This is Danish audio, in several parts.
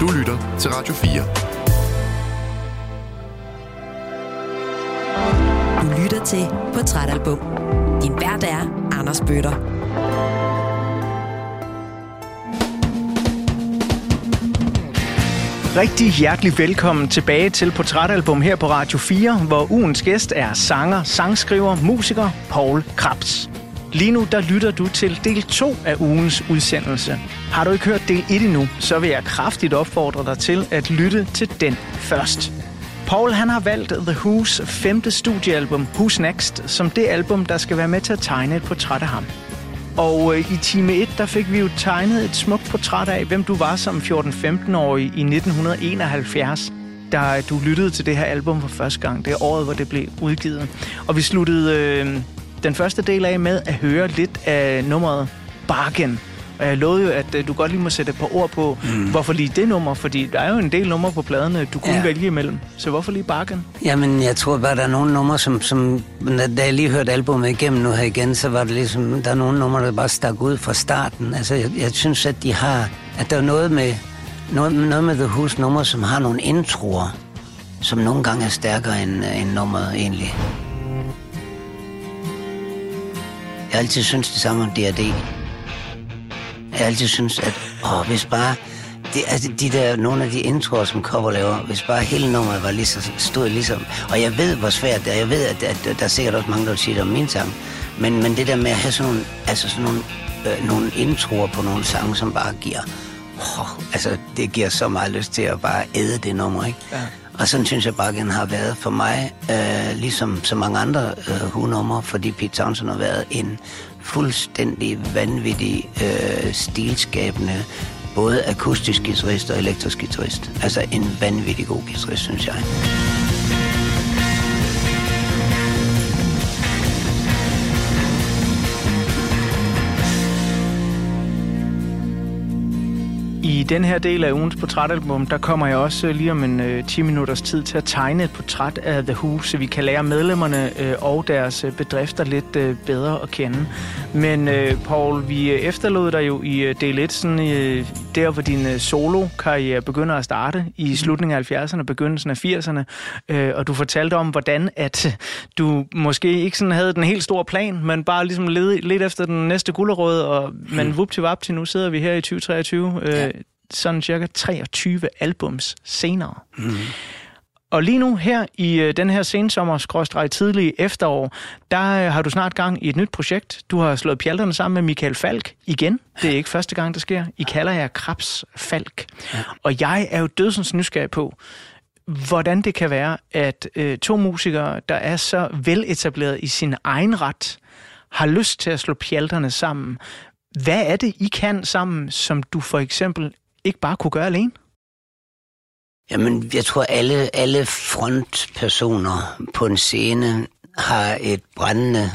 Du lytter til Radio 4. Du lytter til Portrætalbum. Din vært er Anders Bøtter. Rigtig hjertelig velkommen tilbage til Portrætalbum her på Radio 4, hvor ugens gæst er sanger, sangskriver, musiker Paul Krabs. Lige nu der lytter du til del 2 af ugens udsendelse. Har du ikke hørt del 1 endnu, så vil jeg kraftigt opfordre dig til at lytte til den først. Paul han har valgt The Who's femte studiealbum, Who's Next, som det album, der skal være med til at tegne et portræt af ham. Og øh, i time 1, der fik vi jo tegnet et smukt portræt af, hvem du var som 14-15-årig i 1971, da du lyttede til det her album for første gang. Det er året, hvor det blev udgivet. Og vi sluttede øh, den første del af med at høre lidt af nummeret Bargain. Og jeg lovede jo, at øh, du godt lige må sætte et par ord på, mm. hvorfor lige det nummer, fordi der er jo en del numre på pladerne, du kunne ja. vælge imellem. Så hvorfor lige Bargain? Jamen, jeg tror bare, der er nogle numre, som, som... Da jeg lige hørte albumet igennem nu her igen, så var det ligesom... Der er nogle numre, der bare stak ud fra starten. Altså, jeg, jeg synes, at de har... At der er noget med... Noget, noget med The Who's numre, som har nogle introer, som nogle gange er stærkere end, end nummeret egentlig. Jeg har altid synes det samme om D&D. Jeg har altid synes, at åh, hvis bare... Det, altså, de der, nogle af de introer, som cover laver, hvis bare hele nummeret var lige så, stod ligesom... Og jeg ved, hvor svært det er. Jeg ved, at, at, at der er sikkert også mange, der vil sige det om min sang. Men, men det der med at have sådan nogle, altså sådan nogle, øh, nogle introer på nogle sange, som bare giver... Oh, altså, det giver så meget lyst til at bare æde det nummer, ikke? Ja. Og sådan synes jeg bare, at har været for mig, øh, ligesom så mange andre øh, hunummer, fordi Pete Townsend har været en fuldstændig vanvittig øh, stilskabende både akustisk guitarist og elektrisk guitarist. Altså en vanvittig god guitarist, synes jeg. Den her del af ugens portrætalbum, der kommer jeg også lige om en øh, 10 minutters tid til at tegne et portræt af The Who, så vi kan lære medlemmerne øh, og deres øh, bedrifter lidt øh, bedre at kende. Men øh, Paul, vi øh, efterlod dig jo i øh, del 1, sådan, øh, der hvor din øh, solo-karriere begynder at starte, i mhm. slutningen af 70'erne, begyndelsen af 80'erne, øh, og du fortalte om, hvordan at du måske ikke sådan havde den helt store plan, men bare ligesom led, lidt efter den næste gulderød, og, men hmm. vup til vap til nu sidder vi her i 2023. Øh, ja sådan cirka 23 albums senere. Mm. Og lige nu her i øh, den her sensommer tidlige efterår, der øh, har du snart gang i et nyt projekt. Du har slået pjalterne sammen med Michael Falk igen. Det er ikke første gang, det sker. I kalder jer Krabs Falk. Ja. Og jeg er jo dødsens nysgerrig på, hvordan det kan være, at øh, to musikere, der er så veletableret i sin egen ret, har lyst til at slå pjalterne sammen. Hvad er det, I kan sammen, som du for eksempel ikke bare kunne gøre alene? Jamen, jeg tror, alle, alle frontpersoner på en scene har et brændende,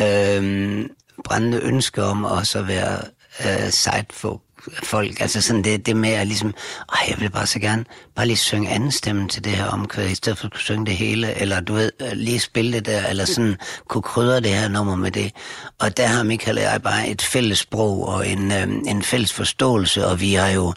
øh, brændende ønske om også at være øh, sidefolk folk. Altså sådan det, det med at ligesom, ej, jeg vil bare så gerne bare lige synge anden stemme til det her omkvæd, i stedet for at synge det hele, eller du ved, øh, lige spille det der, eller sådan kunne krydre det her nummer med det. Og der har Michael og jeg bare et fælles sprog og en, øh, en fælles forståelse, og vi har jo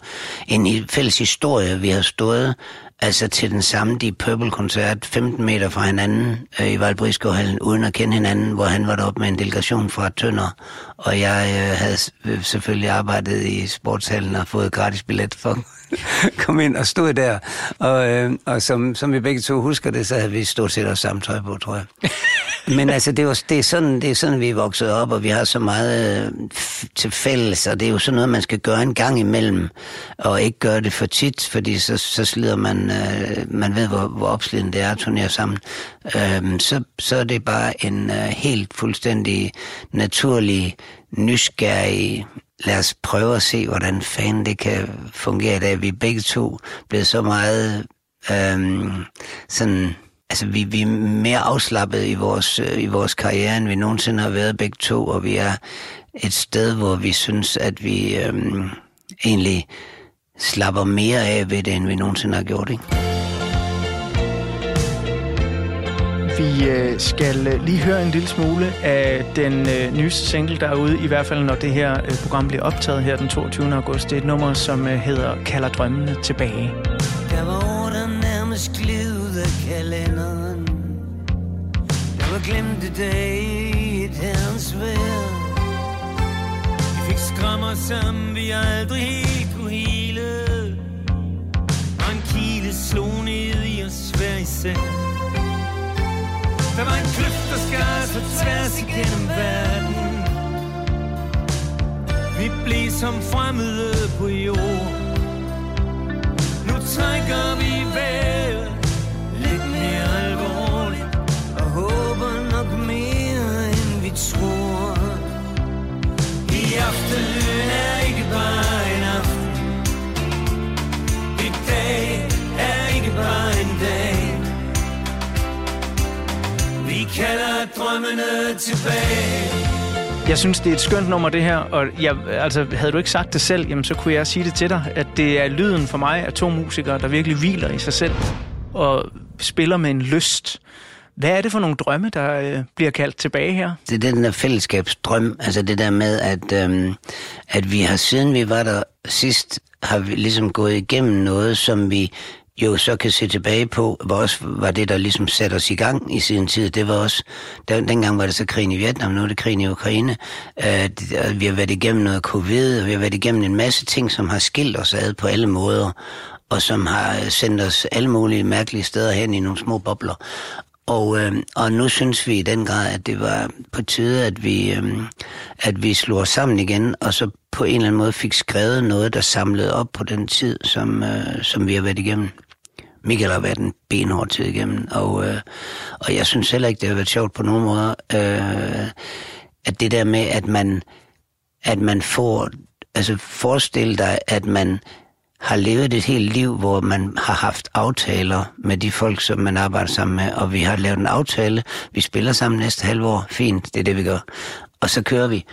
en fælles historie, vi har stået altså til den samme Deep Purple-koncert 15 meter fra hinanden øh, i Valbriskohallen, uden at kende hinanden, hvor han var deroppe med en delegation fra Tønder, og jeg øh, havde øh, selvfølgelig arbejdet i sportshallen og fået gratis billet for kom ind og stod der. Og, øh, og som, som vi begge to husker det, så havde vi stort set også samme tøj på, tror jeg. Men altså, det, var, det, er sådan, det er sådan, vi er vokset op, og vi har så meget øh, til fælles, og det er jo sådan noget, man skal gøre en gang imellem, og ikke gøre det for tit, fordi så, så slider man, øh, man ved, hvor, hvor opslidende det er at turnere sammen. Øh, så, så er det bare en øh, helt fuldstændig naturlig, nysgerrig lad os prøve at se, hvordan fanden det kan fungere, da vi begge to blevet så meget øhm, sådan, altså vi, vi er mere afslappet i vores, øh, i vores karriere, end vi nogensinde har været begge to, og vi er et sted, hvor vi synes, at vi øhm, egentlig slapper mere af ved det, end vi nogensinde har gjort, ikke? Vi øh, skal øh, lige høre en lille smule af den øh, nyeste single, der er ude, i hvert fald når det her øh, program bliver optaget her den 22. august. Det er et nummer, som øh, hedder Kalder drømmene tilbage. Der var år, der nærmest gled af kalenderen Der var glemte dage i et herrens vejr Vi fik skrammer som vi aldrig helt kunne hele Og en kile slog ned i os hver især der var en kløft, der skar sig tværs igennem verden? Vi blev som fremmede på jord. Nu trækker kalder drømmene tilbage Jeg synes, det er et skønt nummer, det her. Og jeg, altså, havde du ikke sagt det selv, jamen, så kunne jeg sige det til dig, at det er lyden for mig af to musikere, der virkelig hviler i sig selv og spiller med en lyst. Hvad er det for nogle drømme, der øh, bliver kaldt tilbage her? Det er den der fællesskabsdrøm, altså det der med, at, øhm, at vi har siden vi var der sidst, har vi ligesom gået igennem noget, som vi jo så kan se tilbage på, hvor også var det, der ligesom satte os i gang i sin tid. Det var også, den, dengang var det så krigen i Vietnam, nu er det krigen i Ukraine. Uh, vi har været igennem noget covid, og vi har været igennem en masse ting, som har skilt os ad på alle måder, og som har sendt os alle mulige mærkelige steder hen i nogle små bobler. Og, øh, og nu synes vi i den grad, at det var på tide, at vi, øh, at vi slog os sammen igen, og så på en eller anden måde fik skrevet noget, der samlede op på den tid, som, øh, som vi har været igennem. Michael har været en benhård tid igennem, og, øh, og jeg synes heller ikke, det har været sjovt på nogen måde, øh, at det der med, at man, at man får, altså forestil dig, at man har levet et helt liv, hvor man har haft aftaler med de folk, som man arbejder sammen med, og vi har lavet en aftale, vi spiller sammen næste halvår, fint, det er det, vi gør. Og så kører vi.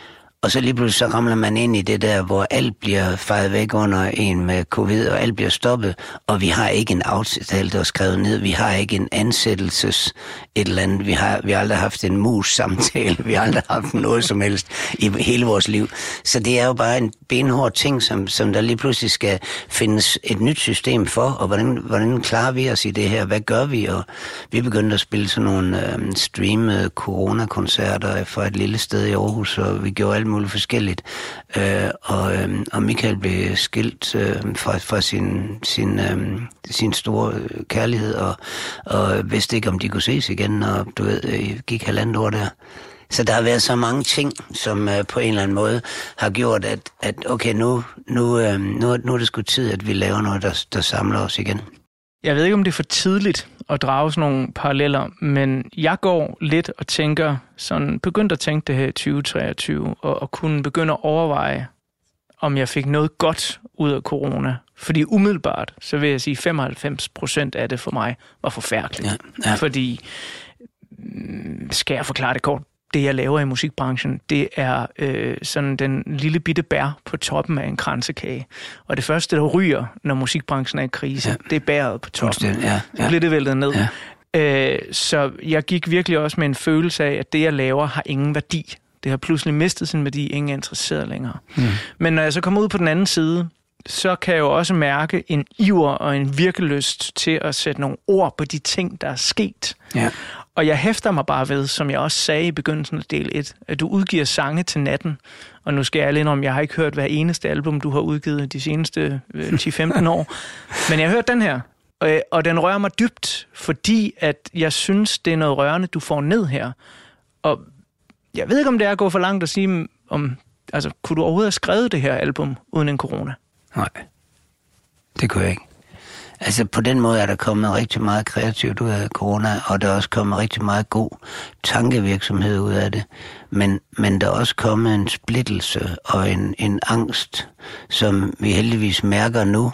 Og så lige pludselig så ramler man ind i det der, hvor alt bliver fejret væk under en med covid, og alt bliver stoppet, og vi har ikke en aftale, der er skrevet ned. Vi har ikke en ansættelses et eller andet. Vi har, vi har aldrig haft en mus-samtale. Vi har aldrig haft noget som helst i hele vores liv. Så det er jo bare en benhård ting, som, som der lige pludselig skal findes et nyt system for, og hvordan, hvordan klarer vi os i det her? Hvad gør vi? Og vi begyndte at spille sådan nogle øh, streamede coronakoncerter fra et lille sted i Aarhus, og vi gjorde alt muligt forskelligt. Øh, og, øh, og Michael blev skilt øh, fra, fra sin, sin, øh, sin store øh, kærlighed, og, og vidste ikke, om de kunne ses igen, og du ved, øh, gik halvandet år der. Så der har været så mange ting, som øh, på en eller anden måde har gjort, at, at okay, nu, nu, øh, nu, nu er det sgu tid, at vi laver noget, der, der samler os igen. Jeg ved ikke, om det er for tidligt at drage sådan nogle paralleller, men jeg går lidt og tænker, sådan begyndt at tænke det her i 2023, og, og kunne begynde at overveje, om jeg fik noget godt ud af corona. Fordi umiddelbart, så vil jeg sige, 95 procent af det for mig var forfærdeligt. Ja, ja. Fordi, mm, skal jeg forklare det kort, det jeg laver i musikbranchen, det er øh, sådan den lille bitte bær på toppen af en kransekage. Og det første, der ryger, når musikbranchen er i krise, ja. det er bæret på toppen. Ja, ja. Så bliver det væltet ned. Ja. Øh, så jeg gik virkelig også med en følelse af, at det, jeg laver, har ingen værdi. Det har pludselig mistet sin værdi, ingen er interesseret længere. Mm. Men når jeg så kommer ud på den anden side, så kan jeg jo også mærke en iver og en virkelyst til at sætte nogle ord på de ting, der er sket. Ja. Og jeg hæfter mig bare ved, som jeg også sagde i begyndelsen af del 1, at du udgiver sange til natten. Og nu skal jeg alene om, jeg har ikke hørt hver eneste album, du har udgivet de seneste 10-15 øh, år. Men jeg har hørt den her, og, og den rører mig dybt, fordi at jeg synes, det er noget rørende, du får ned her. Og jeg ved ikke, om det er at gå for langt at sige, om, altså, kunne du overhovedet have skrevet det her album uden en corona? Nej, det kunne jeg ikke. Altså på den måde er der kommet rigtig meget kreativt ud af corona, og der er også kommet rigtig meget god tankevirksomhed ud af det. Men, men der er også kommet en splittelse og en, en angst, som vi heldigvis mærker nu.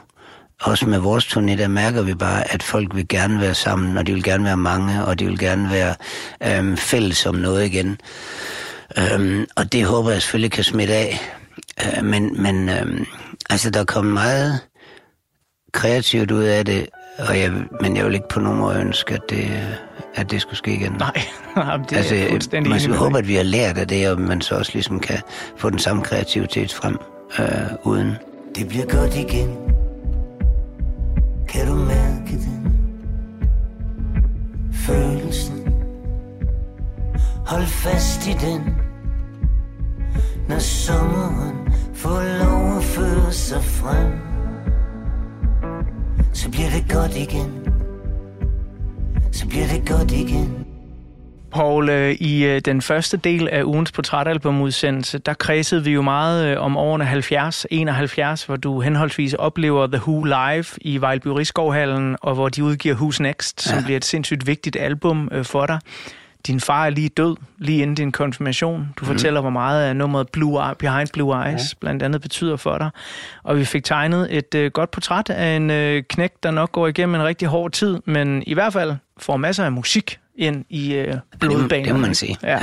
Også med vores turné, der mærker vi bare, at folk vil gerne være sammen, og de vil gerne være mange, og de vil gerne være øhm, fælles om noget igen. Øhm, og det håber jeg selvfølgelig kan smitte af. Øh, men men øhm, altså, der er kommet meget kreativt ud af det, og jeg, men jeg vil ikke på nogen måde ønske, at det, at det skulle ske igen. Nej, det altså, er fuldstændig Man skal håbe, at vi har lært af det, og man så også ligesom kan få den samme kreativitet frem øh, uden. Det bliver godt igen. Kan du mærke den? Følelsen. Hold fast i den. Når sommeren får lov at føre sig frem Så bliver det godt igen Så bliver det godt igen Paul, øh, i øh, den første del af ugens portrætalbumudsendelse, der kredsede vi jo meget øh, om årene 70-71, hvor du henholdsvis oplever The Who live i Vejlby Rigskovhallen, og hvor de udgiver Who's Next, som ja. bliver et sindssygt vigtigt album for dig. Din far er lige død, lige inden din konfirmation. Du mm. fortæller, hvor meget af nummeret Blue Eye, Behind Blue Eyes ja. blandt andet betyder for dig. Og vi fik tegnet et øh, godt portræt af en øh, knæk, der nok går igennem en rigtig hård tid, men i hvert fald får masser af musik ind i øh, blodbanen. Det må man sige. Ja.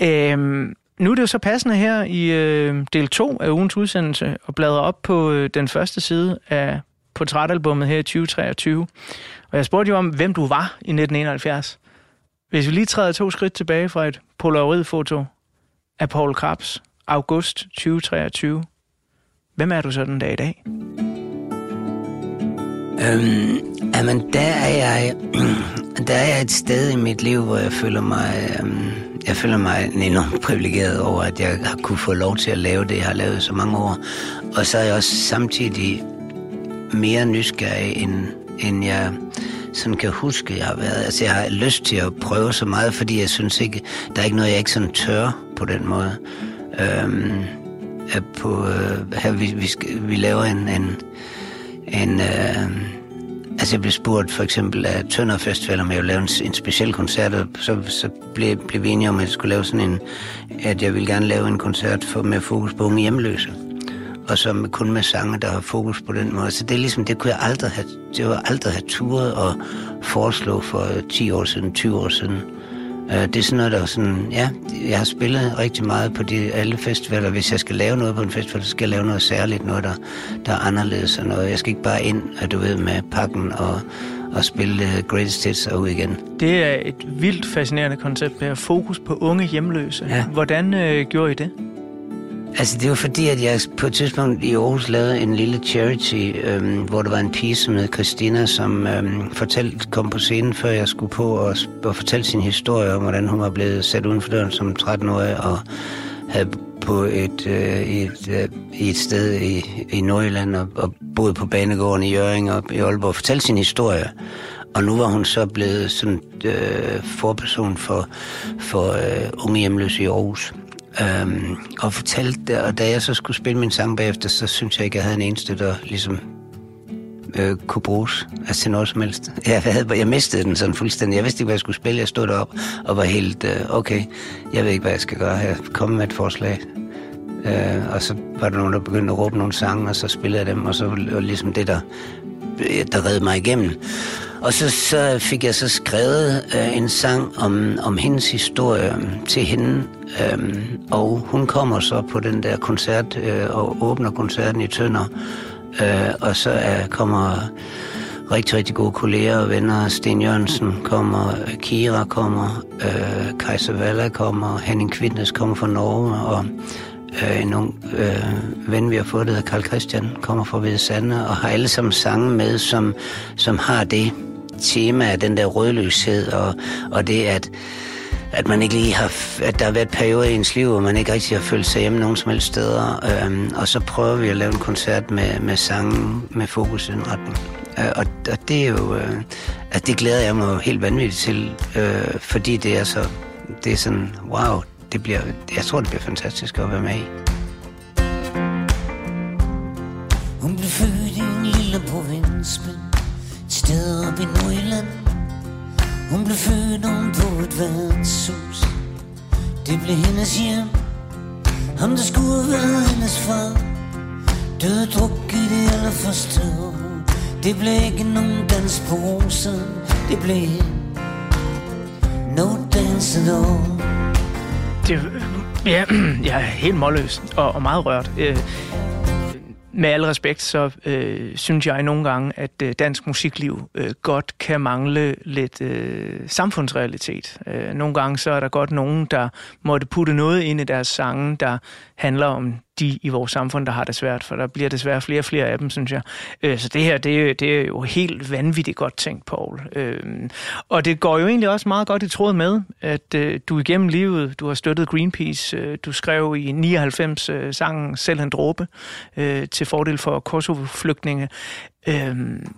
Ja. Øhm, nu er det jo så passende her i øh, del 2 af ugens udsendelse og bladre op på øh, den første side af portrætalbummet her i 2023. Og jeg spurgte jo om, hvem du var i 1971. Hvis vi lige træder to skridt tilbage fra et polaroidfoto af Paul Krabs, august 2023. Hvem er du så den dag i dag? Øhm, jamen, der er jeg, der er jeg et sted i mit liv, hvor jeg føler mig, øhm, jeg føler mig enormt privilegeret over, at jeg har kunne få lov til at lave det, jeg har lavet så mange år. Og så er jeg også samtidig mere nysgerrig, end, end jeg sådan kan huske, jeg har været. Altså, jeg har lyst til at prøve så meget, fordi jeg synes ikke, der er ikke noget, jeg ikke sådan tør på den måde. Øhm, på, øh, her, vi, vi, skal, vi laver en, en, en øh, altså jeg blev spurgt for eksempel af Tønder Festival, om jeg ville lave en, en speciel koncert, og så, så blev, blev vi enige om, at jeg skulle lave sådan en, at jeg ville gerne lave en koncert for, med fokus på unge hjemløse og så kun med sange, der har fokus på den måde. Så det er ligesom, det kunne jeg aldrig have, det var aldrig have turet og foreslå for 10 år siden, 20 år siden. Øh, det er sådan noget, der sådan, ja, jeg har spillet rigtig meget på de alle festivaler. Hvis jeg skal lave noget på en festival, så skal jeg lave noget særligt, noget, der, der er anderledes og noget. Jeg skal ikke bare ind, du ved, med pakken og, og spille Greatest Hits og ud igen. Det er et vildt fascinerende koncept med fokus på unge hjemløse. Ja. Hvordan øh, gjorde I det? Altså, det var fordi, at jeg på et tidspunkt i Aarhus lavede en lille charity, øhm, hvor der var en pige, som hed Christina, som øhm, fortalte, kom på scenen, før jeg skulle på, og, og fortalte sin historie om, hvordan hun var blevet sat uden for døren som 13-årig, og havde på et, øh, et, øh, et sted i, i Nordjylland, og, og boede på banegården i Jøring og i Aalborg, og fortalte sin historie. Og nu var hun så blevet sådan øh, forperson for, for øh, unge hjemløse i Aarhus. Øhm, og fortalte det, og da jeg så skulle spille min sang bagefter, så synes jeg ikke, jeg havde en eneste, der ligesom øh, kunne bruges altså til noget som helst. Jeg, havde, jeg mistede den sådan fuldstændig. Jeg vidste ikke, hvad jeg skulle spille. Jeg stod derop og var helt, øh, okay, jeg ved ikke, hvad jeg skal gøre Jeg kom med et forslag. Øh, og så var der nogen, der begyndte at råbe nogle sange, og så spillede jeg dem, og så var ligesom det, der, der redde mig igennem. Og så, så fik jeg så skrevet øh, en sang om, om hendes historie øh, til hende, øhm, og hun kommer så på den der koncert øh, og åbner koncerten i Tønder, øh, og så er, kommer rigtig, rigtig gode kolleger og venner. Sten Jørgensen kommer, Kira kommer, øh, Kaiser Valla kommer, Henning Kvindnes kommer fra Norge, og øh, en ung øh, ven, vi har fået, der hedder Karl Christian, kommer fra Hvide Sande, og har alle sammen sange med, som, som har det tema af den der rødløshed, og, og det at at man ikke lige har, at der har været perioder i ens liv, hvor man ikke rigtig har følt sig hjemme nogen som helst steder. Øhm, og så prøver vi at lave en koncert med, med sange med fokus i den retning. Øh, og, og det er jo, øh, at det glæder jeg mig helt vanvittigt til, øh, fordi det er så, det er sådan, wow, det bliver, jeg tror, det bliver fantastisk at være med i. Hun blev født blev født om på et værtshus. Det blev hendes hjem. Ham der skulle have været hendes far. Døde druk i det allerførste år. Det blev ikke nogen dans på rosen. Det blev no dance at all. Det, ja, jeg er helt målløs og, og meget rørt. Øh, med al respekt, så øh, synes jeg nogle gange, at øh, dansk musikliv øh, godt kan mangle lidt øh, samfundsrealitet. Øh, nogle gange så er der godt nogen, der måtte putte noget ind i deres sange, der handler om de i vores samfund, der har det svært, for der bliver desværre flere og flere af dem, synes jeg. Øh, så det her, det, det er jo helt vanvittigt godt tænkt, Paul. Øh, og det går jo egentlig også meget godt i tråd med, at øh, du igennem livet, du har støttet Greenpeace, øh, du skrev i 99 øh, sangen Selv en dråbe øh, til fordel for Kosovo-flygtninge. Øhm,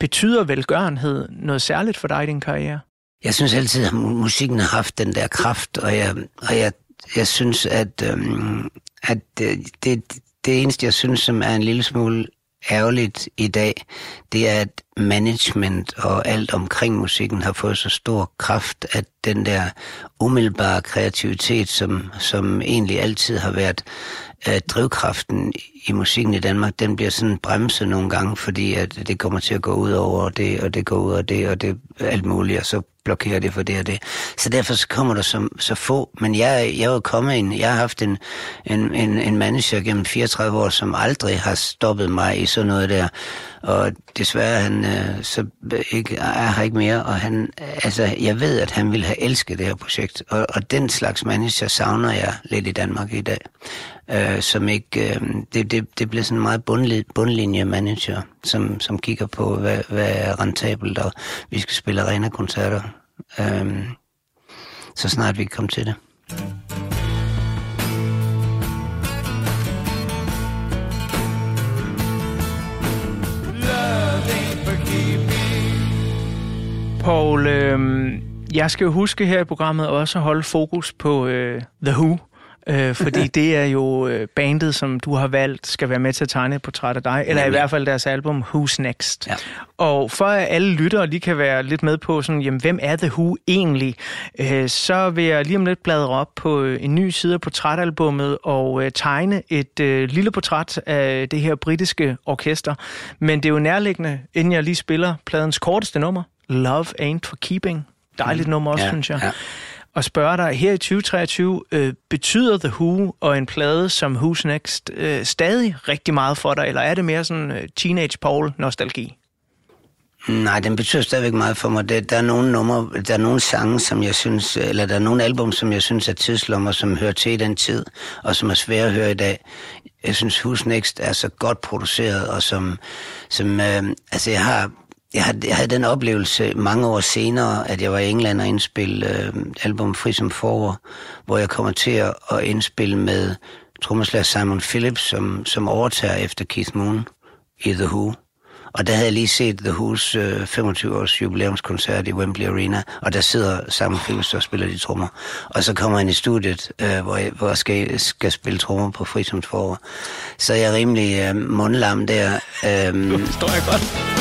betyder velgørenhed noget særligt for dig i din karriere? Jeg synes altid, at musikken har haft den der kraft, og jeg, og jeg, jeg synes, at, øhm, at det, det, det eneste, jeg synes, som er en lille smule ærgerligt i dag, det er, at management og alt omkring musikken har fået så stor kraft, at den der umiddelbare kreativitet, som, som egentlig altid har været uh, drivkraften i musikken i Danmark, den bliver sådan bremset nogle gange, fordi at det kommer til at gå ud over det, og det går ud over det, og det alt muligt, og så blokerer det for det og det. Så derfor så kommer der så, så få. Men jeg, jeg er jo kommet ind, jeg har haft en, en, en, en manager gennem 34 år, som aldrig har stoppet mig i sådan noget der. Og desværre han øh, så ikke, er her ikke mere, og han, altså, jeg ved, at han ville have elsket det her projekt, og, og den slags manager savner jeg lidt i Danmark i dag, øh, som ikke, øh, det, det, det bliver sådan en meget bundlin, bundlinje manager, som, som kigger på, hvad, hvad er rentabelt, og vi skal spille arena-koncerter, øh, så snart vi kan komme til det. Paul, øh, jeg skal jo huske her i programmet også at holde fokus på øh, The Who, øh, fordi det er jo øh, bandet, som du har valgt, skal være med til at tegne et portræt af dig, eller i hvert fald deres album Who's Next. Ja. Og for at alle lyttere lige kan være lidt med på, sådan, jamen, hvem er The Who egentlig, øh, så vil jeg lige om lidt bladre op på øh, en ny side af portrætalbummet og øh, tegne et øh, lille portræt af det her britiske orkester. Men det er jo nærliggende, inden jeg lige spiller pladens korteste nummer, Love Ain't For Keeping. Dejligt nummer også, ja, synes jeg. Ja. Og spørge dig, her i 2023, øh, betyder The Who og en plade som Who's Next øh, stadig rigtig meget for dig, eller er det mere sådan øh, teenage Paul-nostalgi? Nej, den betyder stadigvæk meget for mig. Det, der er nogle numre, der er nogle sange, som jeg synes, eller der er nogle album, som jeg synes er tidslommer, som hører til i den tid, og som er svære at høre i dag. Jeg synes, Who's Next er så godt produceret, og som, som øh, altså jeg har jeg havde, jeg havde den oplevelse mange år senere, at jeg var i England og indspille øh, album Fri som forår, hvor jeg kommer til at, at indspille med trommeslager Simon Phillips, som, som overtager efter Keith Moon i The Who. Og der havde jeg lige set The Who's øh, 25-års jubilæumskoncert i Wembley Arena, og der sidder Simon Phillips og spiller de trommer. Og så kommer han i studiet, øh, hvor jeg, hvor jeg skal, skal spille trommer på Frisums forår. Så jeg er rimelig øh, mundlam der. Øh, det forstår jeg godt.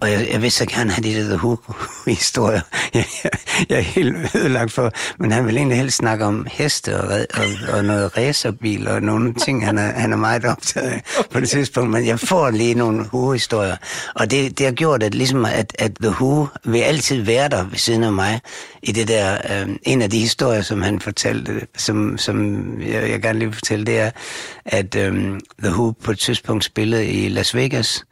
Og jeg, jeg vil så gerne have de der Who-historier. Jeg, jeg, jeg er helt ødelagt for, men han vil egentlig helst snakke om heste og, og, og noget racerbil og nogle ting, han er, han er meget optaget af på det tidspunkt. Men jeg får lige nogle Who-historier. Og det, det har gjort, at, ligesom at, at The Who vil altid være der ved siden af mig i det der. Øh, en af de historier, som han fortalte, som, som jeg, jeg gerne lige vil fortælle, det er, at øh, The Who på et tidspunkt spillede i Las Vegas,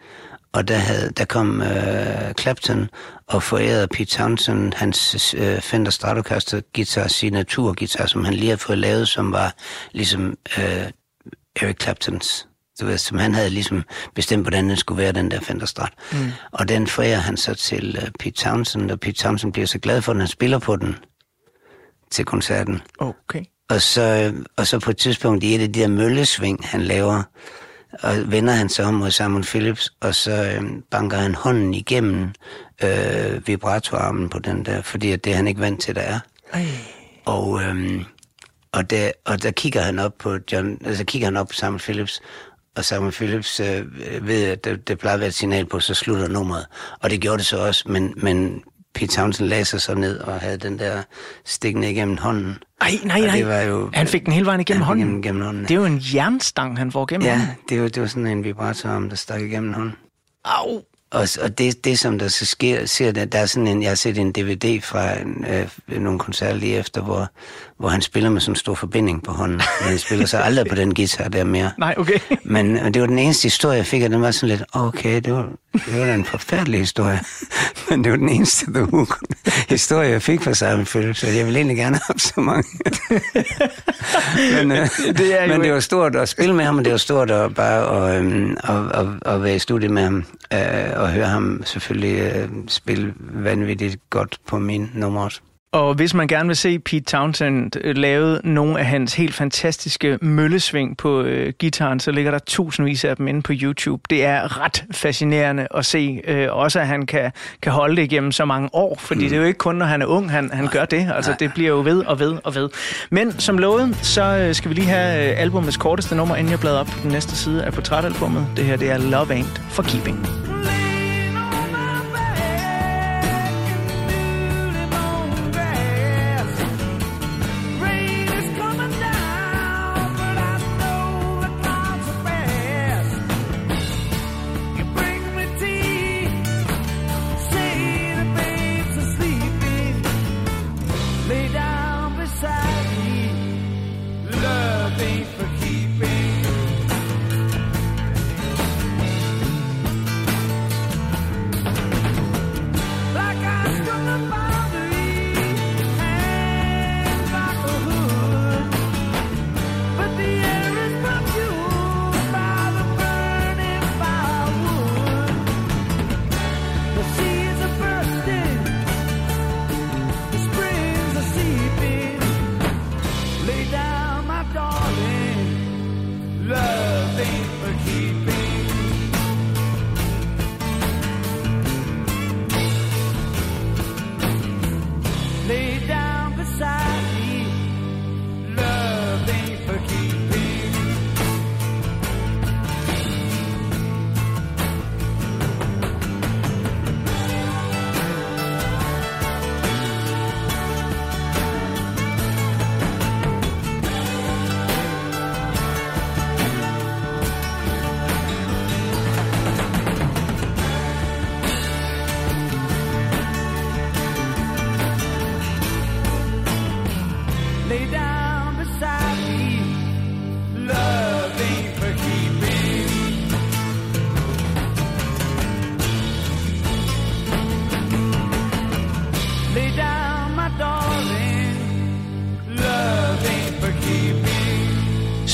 og der, havde, der kom øh, Clapton og forærede Pete Townsend hans øh, Fender Stratocaster guitar, signaturguitar, som han lige havde fået lavet, som var ligesom øh, Eric Claptons. Du ved, som han havde ligesom bestemt, hvordan den skulle være, den der Fender Strat. Mm. Og den forærer han så til øh, Pete Townsend, og Pete Townsend bliver så glad for, at han spiller på den til koncerten. Okay. Og så, øh, og så på et tidspunkt i et af de der møllesving, han laver, og vender han sig om mod Simon Phillips, og så øh, banker han hånden igennem øh, vibratorarmen på den der, fordi at det han ikke vant til, der er. Ej. Og, øh, og, der, og der kigger han op på John, altså kigger han op på Simon Phillips, og Simon Phillips øh, ved, at det, det plejer at være et signal på, så slutter nummeret. Og det gjorde det så også, men, men Pete Townsend lagde sig så ned og havde den der stikkende igennem hånden. Ej, nej, Og nej. det var jo- han fik den hele vejen igennem hånden. Gennem, gennem hånden. Det er jo en jernstang, han får gennem Ja, hånden. det var, det var sådan en vibratorarm, der stak igennem hånden. Au. Og, og det, det, som der så sker, ser der, der er sådan en, jeg har set en DVD fra en, øh, nogle koncerter lige efter, hvor, hvor han spiller med sådan en stor forbinding på hånden. Men han spiller så aldrig på den guitar der mere. Nej, okay. Men det var den eneste historie, jeg fik, og den var sådan lidt, okay, det var, det var da en forfærdelig historie. Men det var den eneste The Who historie, jeg fik fra Simon Phillips, så jeg ville egentlig gerne have så mange. men, øh, Det er men det var stort at spille med ham, og det var stort at bare at, øhm, at, at, at være i studiet med ham, øh, og høre ham selvfølgelig øh, spille vanvittigt godt på min nummer også. Og hvis man gerne vil se Pete Townsend øh, lave nogle af hans helt fantastiske møllesving på øh, gitaren, så ligger der tusindvis af dem inde på YouTube. Det er ret fascinerende at se, øh, også at han kan, kan holde det igennem så mange år, fordi mm. det er jo ikke kun, når han er ung, han, han gør det. Altså, det bliver jo ved og ved og ved. Men som lovet, så øh, skal vi lige have øh, albumets korteste nummer, inden jeg bladrer op på den næste side af portrætalbummet. Det her, det er Love Ain't for Keeping. Lean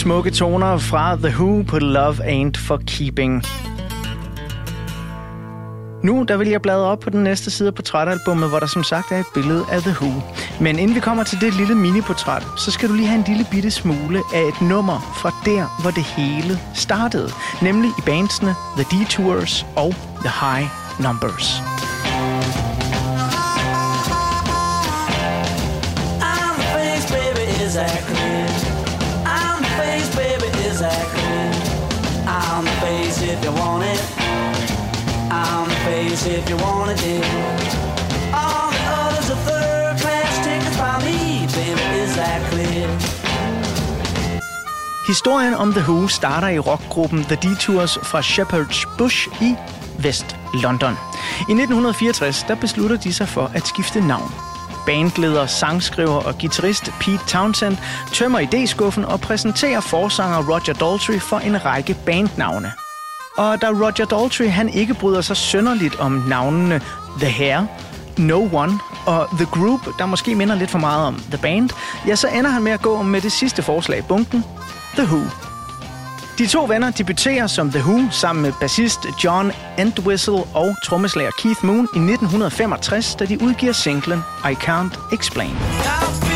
Smukke toner fra The Who på Love Ain't for Keeping. Nu der vil jeg bladre op på den næste side af portrætalbummet, hvor der som sagt er et billede af The Who. Men inden vi kommer til det lille miniportræt, så skal du lige have en lille bitte smule af et nummer fra der, hvor det hele startede. Nemlig i bandsene The Detours og The High Numbers. I'm the face if you want it. All the others are third class tickets by me, baby, is that clear? Historien om The Who starter i rockgruppen The Detours fra Shepherd's Bush i Vest London. I 1964 der beslutter de sig for at skifte navn. Bandleder, sangskriver og guitarist Pete Townsend tømmer idéskuffen og præsenterer forsanger Roger Daltrey for en række bandnavne. Og da Roger Daltrey han ikke bryder sig synderligt om navnene The Hair, No One og The Group, der måske minder lidt for meget om The Band, ja, så ender han med at gå med det sidste forslag i bunken, The Who. De to venner debuterer som The Who sammen med bassist John Entwistle og trommeslager Keith Moon i 1965, da de udgiver singlen I Can't Explain. I'm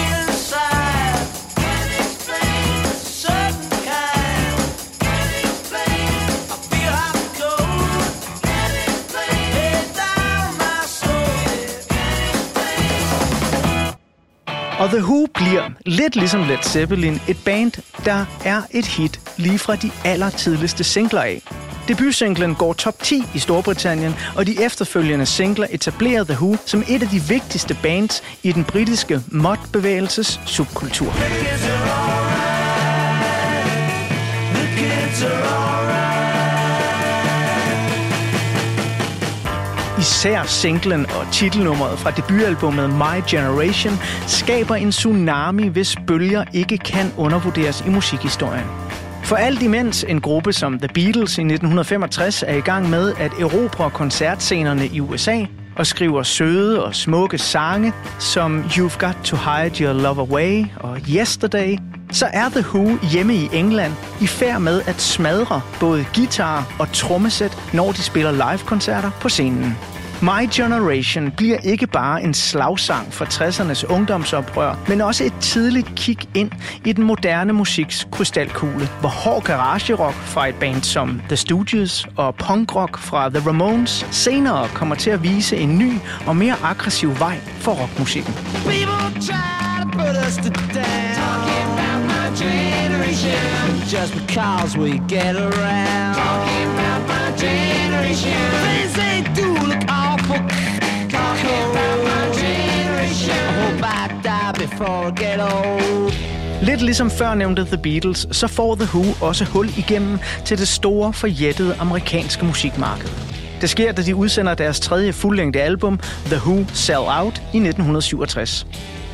Og The Who bliver, lidt ligesom Led Zeppelin, et band, der er et hit lige fra de allertidligste singler af. Debutsinglen går top 10 i Storbritannien, og de efterfølgende singler etablerer The Who som et af de vigtigste bands i den britiske mod-bevægelses subkultur. Især singlen og titelnummeret fra debutalbummet My Generation skaber en tsunami, hvis bølger ikke kan undervurderes i musikhistorien. For alt imens en gruppe som The Beatles i 1965 er i gang med at erobre koncertscenerne i USA og skriver søde og smukke sange som You've Got to Hide Your Love Away og Yesterday, så er The Who hjemme i England i færd med at smadre både guitar og trommesæt, når de spiller live-koncerter på scenen. My Generation bliver ikke bare en slagsang for 60'ernes ungdomsoprør, men også et tidligt kig ind i den moderne musiks krystalkugle, hvor hård garagerock fra et band som The Stooges og punkrock fra The Ramones senere kommer til at vise en ny og mere aggressiv vej for rockmusikken. Just because we get around. Talking about my generation. Things they do look Lidt ligesom før nævnte The Beatles, så får The Who også hul igennem til det store, forjættede amerikanske musikmarked. Det sker, da de udsender deres tredje fuldlængde album, The Who Sell Out, i 1967.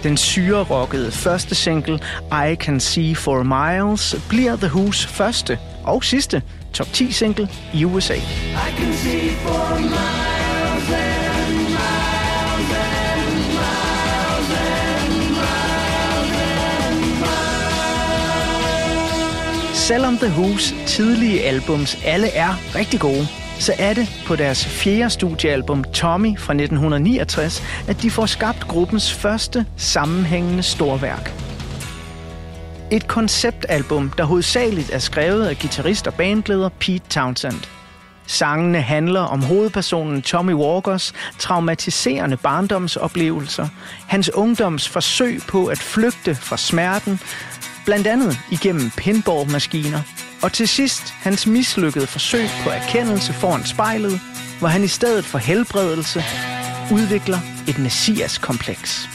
Den syrerockede første single, I Can See For Miles, bliver The Who's første og sidste top 10 single i USA. I can see for miles Selvom The Who's tidlige albums alle er rigtig gode, så er det på deres fjerde studiealbum Tommy fra 1969, at de får skabt gruppens første sammenhængende storværk. Et konceptalbum, der hovedsageligt er skrevet af guitarist og bandleder Pete Townsend. Sangene handler om hovedpersonen Tommy Walkers traumatiserende barndomsoplevelser, hans ungdoms forsøg på at flygte fra smerten, blandt andet igennem pinballmaskiner, og til sidst hans mislykkede forsøg på erkendelse foran spejlet, hvor han i stedet for helbredelse udvikler et messias-kompleks.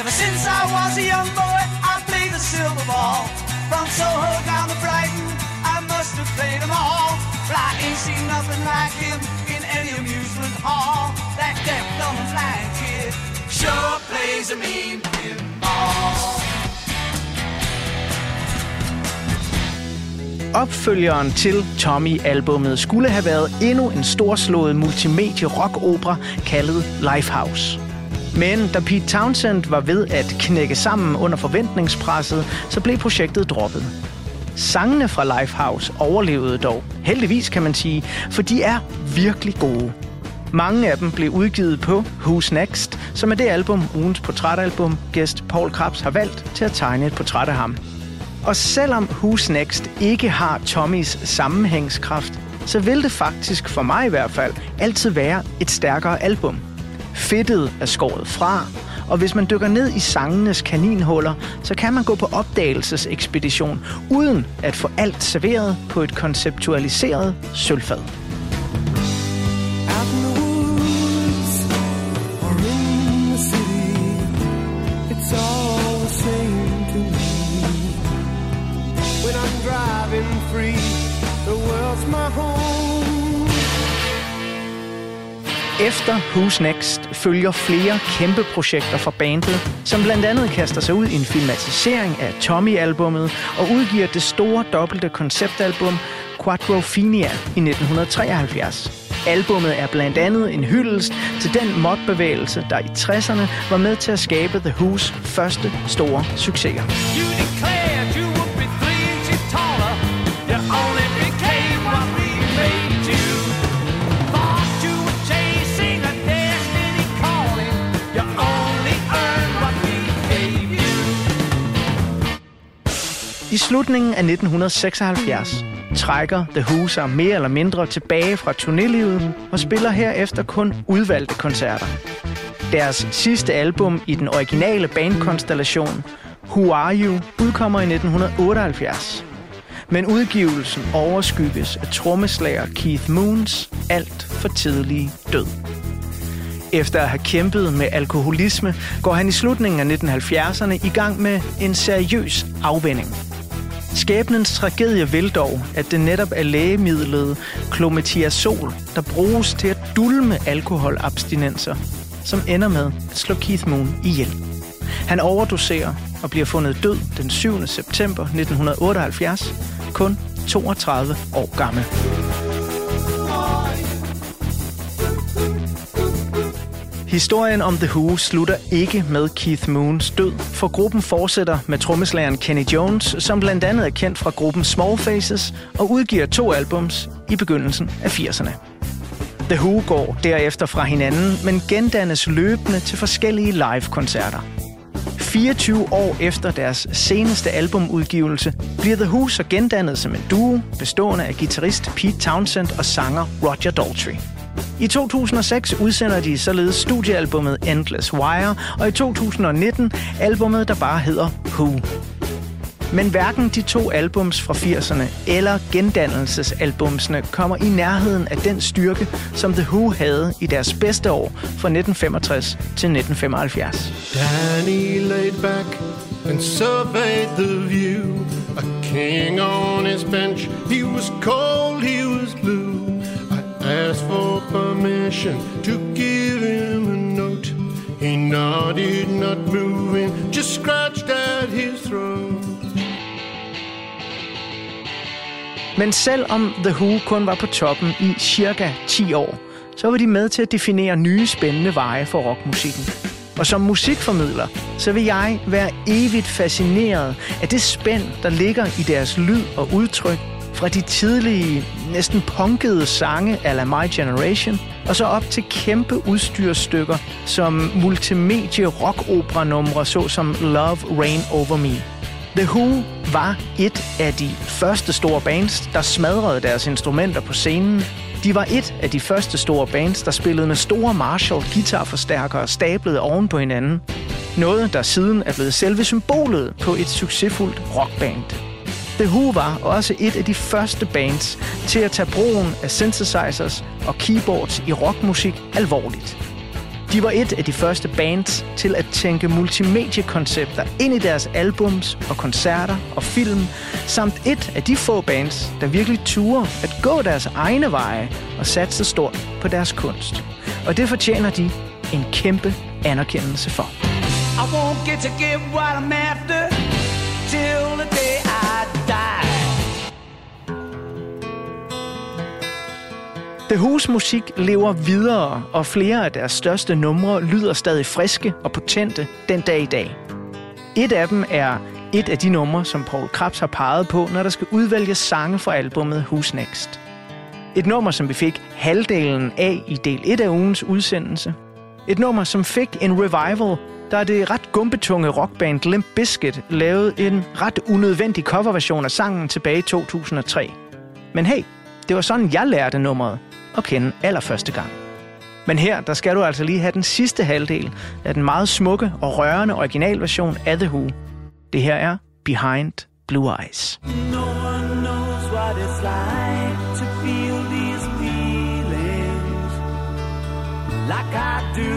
Ever since I was a young boy, I played the silver ball. From Soho down to Brighton, I must have played them all. But I ain't seen nothing like him in any amusement hall. That deaf, dumb, and blind kid sure plays a mean pinball. Opfølgeren til Tommy-albummet skulle have været endnu en storslået multimedie-rock-opera kaldet Lifehouse. Men da Pete Townsend var ved at knække sammen under forventningspresset, så blev projektet droppet. Sangene fra Lifehouse overlevede dog, heldigvis kan man sige, for de er virkelig gode. Mange af dem blev udgivet på Who's Next, som er det album, ugens portrætalbum, gæst Paul Krabs har valgt til at tegne et portræt af ham. Og selvom Who's Next ikke har Tommys sammenhængskraft, så vil det faktisk, for mig i hvert fald, altid være et stærkere album. Fedtet er skåret fra, og hvis man dykker ned i sangenes kaninhuller, så kan man gå på opdagelsesekspedition, uden at få alt serveret på et konceptualiseret sølvfad. Efter Who's Next følger flere kæmpe projekter fra bandet, som blandt andet kaster sig ud i en filmatisering af Tommy-albummet og udgiver det store dobbelte konceptalbum Quadrophenia i 1973. Albummet er blandt andet en hyldest til den modbevægelse, der i 60'erne var med til at skabe The Who's første store succeser. I slutningen af 1976 trækker The Who sig mere eller mindre tilbage fra turnélivet og spiller herefter kun udvalgte koncerter. Deres sidste album i den originale bandkonstellation, Who Are You, udkommer i 1978. Men udgivelsen overskygges af trommeslager Keith Moons alt for tidlige død. Efter at have kæmpet med alkoholisme, går han i slutningen af 1970'erne i gang med en seriøs afvending. Skæbnens tragedie vil dog, at det netop er lægemidlet klometiazol, der bruges til at dulme alkoholabstinenser, som ender med at slå Keith Moon ihjel. Han overdoserer og bliver fundet død den 7. september 1978, kun 32 år gammel. Historien om The Who slutter ikke med Keith Moons død, for gruppen fortsætter med trommeslageren Kenny Jones, som blandt andet er kendt fra gruppen Small Faces og udgiver to albums i begyndelsen af 80'erne. The Who går derefter fra hinanden, men gendannes løbende til forskellige live-koncerter. 24 år efter deres seneste albumudgivelse bliver The Who så gendannet som en duo, bestående af guitarist Pete Townsend og sanger Roger Daltrey. I 2006 udsender de således studiealbummet Endless Wire, og i 2019 albummet, der bare hedder Who. Men hverken de to albums fra 80'erne eller gendannelsesalbumsene kommer i nærheden af den styrke, som The Who havde i deres bedste år fra 1965 til 1975. Danny laid back and surveyed the view. A king on his bench. He was cold, he was blue. Asked for permission to give him a note. He nodded, not moving, just scratched at his throat. Men selvom The Who kun var på toppen i cirka 10 år, så var de med til at definere nye spændende veje for rockmusikken. Og som musikformidler, så vil jeg være evigt fascineret af det spænd, der ligger i deres lyd og udtryk, fra de tidlige, næsten punkede sange ala My Generation, og så op til kæmpe udstyrsstykker som multimedie rock-opera-numre, såsom Love Rain Over Me. The Who var et af de første store bands, der smadrede deres instrumenter på scenen. De var et af de første store bands, der spillede med store Marshall guitarforstærkere stablet oven på hinanden. Noget, der siden er blevet selve symbolet på et succesfuldt rockband. The Who var også et af de første bands til at tage brugen af synthesizers og keyboards i rockmusik alvorligt. De var et af de første bands til at tænke multimediekoncepter ind i deres albums og koncerter og film, samt et af de få bands, der virkelig turer at gå deres egne veje og satse stort på deres kunst. Og det fortjener de en kæmpe anerkendelse for. I won't get to get what I'm after till the day I The Who's musik lever videre, og flere af deres største numre lyder stadig friske og potente den dag i dag. Et af dem er et af de numre, som Paul Krabs har peget på, når der skal udvælges sange fra albumet Who's Next. Et nummer, som vi fik halvdelen af i del 1 af ugens udsendelse. Et nummer, som fik en revival, da det ret gumbetunge rockband Limp Bizkit lavede en ret unødvendig coverversion af sangen tilbage i 2003. Men hey, det var sådan, jeg lærte nummeret at kende allerførste gang. Men her, der skal du altså lige have den sidste halvdel af den meget smukke og rørende originalversion af The Who. Det her er Behind Blue Eyes. No one knows what it's like to feel these feelings like I do.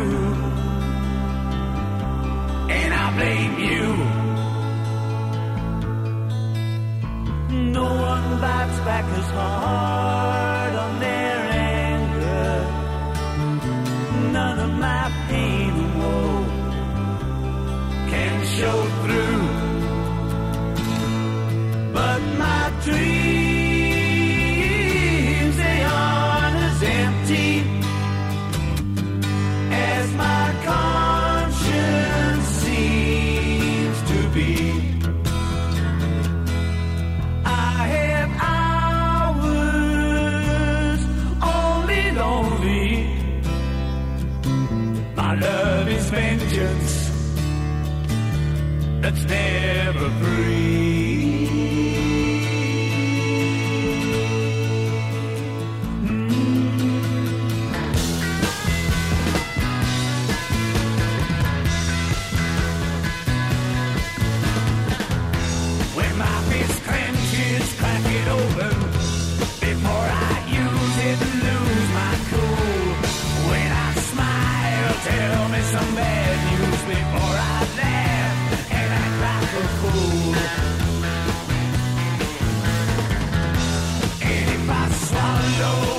And I blame you. No one bites back as hard can No.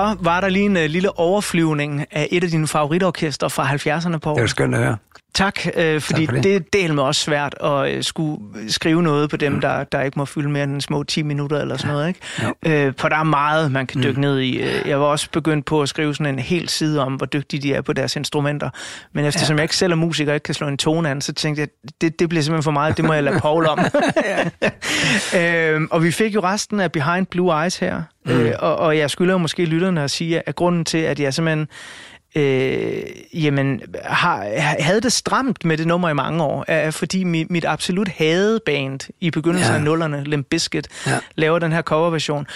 Så var der lige en uh, lille overflyvning af et af dine favoritorkester fra 70'erne på Det er skønt at høre. Tak, øh, fordi for det. det. er del med også svært at øh, skulle skrive noget på dem, Mm. der, der ikke må fylde mere end små 10 minutter eller sådan noget. Ikke? Jo. Øh, for der er meget, man kan dykke Mm. ned i. Øh, Jeg var også begyndt på at skrive sådan en hel side om, hvor dygtige de er på deres instrumenter. Men eftersom jeg ikke selv er musiker og ikke kan slå en tone an, så tænkte jeg, det, det bliver simpelthen for meget. Det må jeg lade Paul om. øh, og vi fik jo resten af Behind Blue Eyes her. Mm. Øh, og, og jeg skylder jo måske lytterne at sige, at grunden til, at jeg simpelthen øh, jamen, har, havde det stramt med det nummer i mange år, er fordi mit, mit absolut hadeband i begyndelsen Ja. af nullerne, Limp Bizkit, Ja. laver den her coverversion.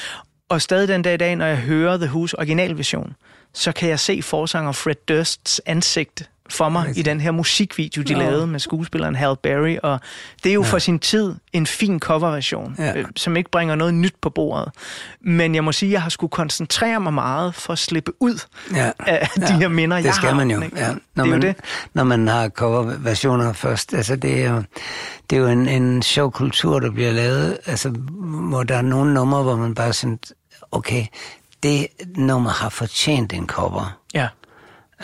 Og stadig den dag i dag, når jeg hører The Who's originalversion, så kan jeg se forsanger Fred Dursts ansigt for mig i den her musikvideo, de Nå. lavede med skuespilleren Hal Berry, og det er jo ja. for sin tid en fin coverversion, Ja. øh, som ikke bringer noget nyt på bordet. Men jeg må sige, at jeg har skulle koncentrere mig meget for at slippe ud Ja. af de her minder, det jeg skal har. man jo. ikke? Ja. det Når, er man, jo det. når man har coverversioner først. Altså, det er jo, det er jo en, en sjov kultur, der bliver lavet. Altså, hvor der er nogle numre, hvor man bare sådan, okay, det nummer har fortjent en cover. Ja.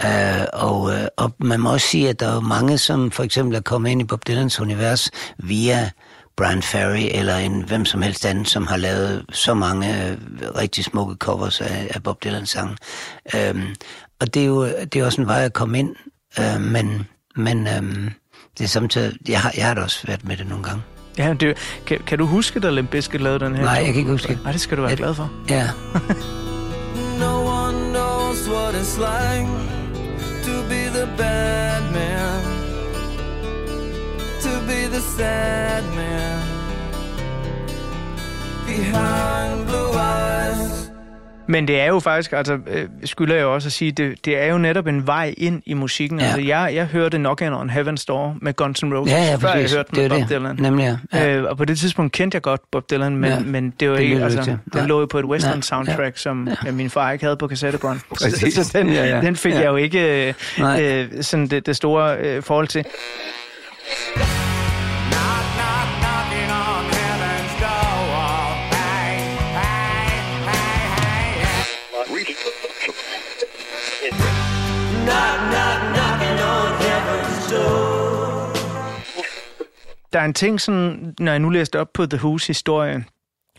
Uh, og, uh, og man må også sige, at der er jo mange, som for eksempel er kommet ind i Bob Dylans univers via Brian Ferry eller en hvem som helst anden, som har lavet så mange uh, rigtig smukke covers af, af Bob Dylans sange. Um, og det er jo det er også en vej at komme ind, uh, men, men um, det er samtidig, jeg har, jeg har da også været med det nogle gange. Ja, det, kan, kan du huske, da Limp Bizkit lavede den her? Nej, jeg kan ikke huske det. Nej, det skal du være Jeg- glad for. Ja, No one knows what it's like bad man, to be the sad man behind blue eyes. Men det er jo faktisk, altså øh, skylder jeg også at sige, det, det er jo netop en vej ind i musikken. Ja. Altså, jeg, jeg hørte Knockin' on Heaven's Door med Guns N' Roses, ja, ja, før jeg hørte det er med Bob det. Dylan. Nemlig, ja. ja. Øh, og på det tidspunkt kendte jeg godt Bob Dylan, men, Ja. men det var Det ikke, altså, til. den lå jo på et western Ja, soundtrack, som ja. ja. min far ikke havde på kassettebånd. Præcis. så den, Ja, ja. den fik Ja. jeg jo ikke øh, Nej. øh, sådan det, det store øh, forhold til. Der er en ting, sådan, når jeg nu læste op på The Who's historie,